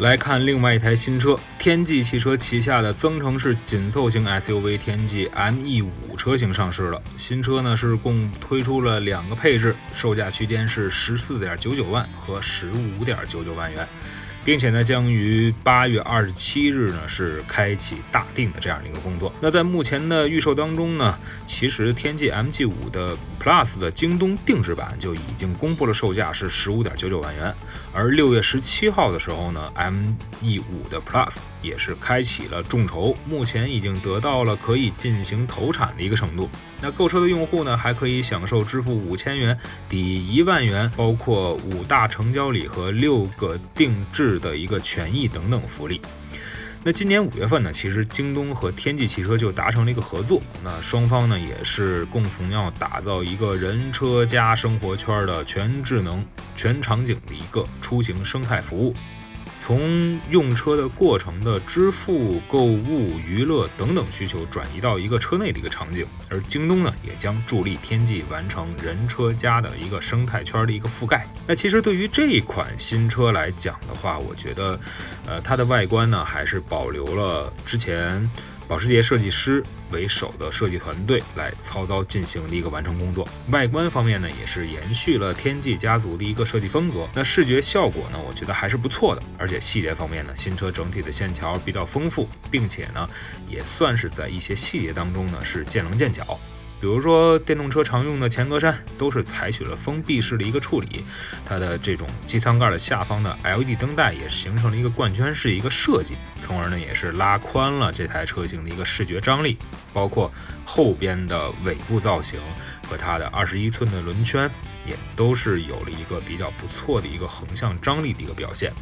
来看另外一台新车，天际汽车旗下的增程式紧凑型 SUV 天际 ME 五车型上市了。新车呢是共推出了两个配置，售价区间是十四点九九万和十五点九九万元。并且呢，将于八月二十七日呢是开启大定的这样一个工作。那在目前的预售当中呢，其实天际 MG 五的 Plus 的京东定制版就已经公布了售价是十五点九九万元，而六月十七号的时候呢，ME 五的 Plus 也是开启了众筹，目前已经得到了可以进行投产的一个程度。那购车的用户呢，还可以享受支付五千元抵一万元，包括五大成交礼和六个定制的一个权益等等福利。那今年五月份呢，其实京东和天际汽车就达成了一个合作，那双方呢也是共同要打造一个人车加生活圈的全智能、全场景的一个出行生态服务。从用车的过程的支付、购物、娱乐等等需求转移到一个车内的一个场景，而京东呢也将助力天际完成人车家的一个生态圈的一个覆盖。那其实对于这一款新车来讲的话，我觉得，呃，它的外观呢还是保留了之前。保时捷设计师为首的设计团队来操刀进行的一个完成工作。外观方面呢，也是延续了天际家族的一个设计风格。那视觉效果呢，我觉得还是不错的。而且细节方面呢，新车整体的线条比较丰富，并且呢，也算是在一些细节当中呢是见棱见角。比如说，电动车常用的前格栅都是采取了封闭式的一个处理，它的这种机舱盖的下方的 LED 灯带也形成了一个贯圈式一个设计，从而呢也是拉宽了这台车型的一个视觉张力。包括后边的尾部造型和它的二十一寸的轮圈，也都是有了一个比较不错的一个横向张力的一个表现。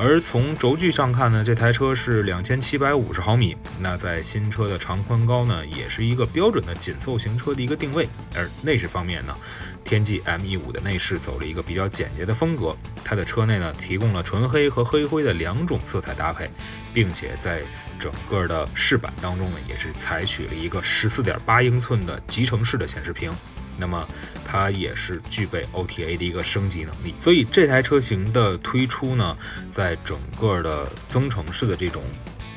而从轴距上看呢，这台车是两千七百五十毫米。那在新车的长宽高呢，也是一个标准的紧凑型车的一个定位。而内饰方面呢，天际 ME5 的内饰走了一个比较简洁的风格。它的车内呢，提供了纯黑和黑灰的两种色彩搭配，并且在整个的饰板当中呢，也是采取了一个十四点八英寸的集成式的显示屏。那么它也是具备 OTA 的一个升级能力，所以这台车型的推出呢，在整个的增程式的这种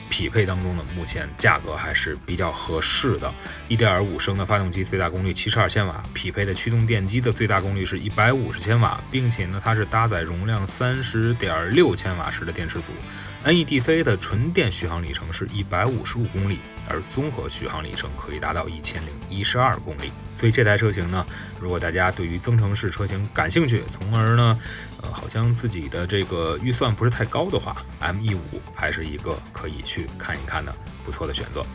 匹配当中呢，目前价格还是比较合适的。1.5升的发动机最大功率72千瓦，匹配的驱动电机的最大功率是一百五十千瓦，并且呢，它是搭载容量三十点六千瓦时的电池组。NEDC 的纯电续航里程是一百五十五公里，而综合续航里程可以达到一千零一十二公里。所以这台车型呢，如果大家对于增程式车型感兴趣，从而呢，呃，好像自己的这个预算不是太高的话，ME 五还是一个可以去看一看的不错的选择。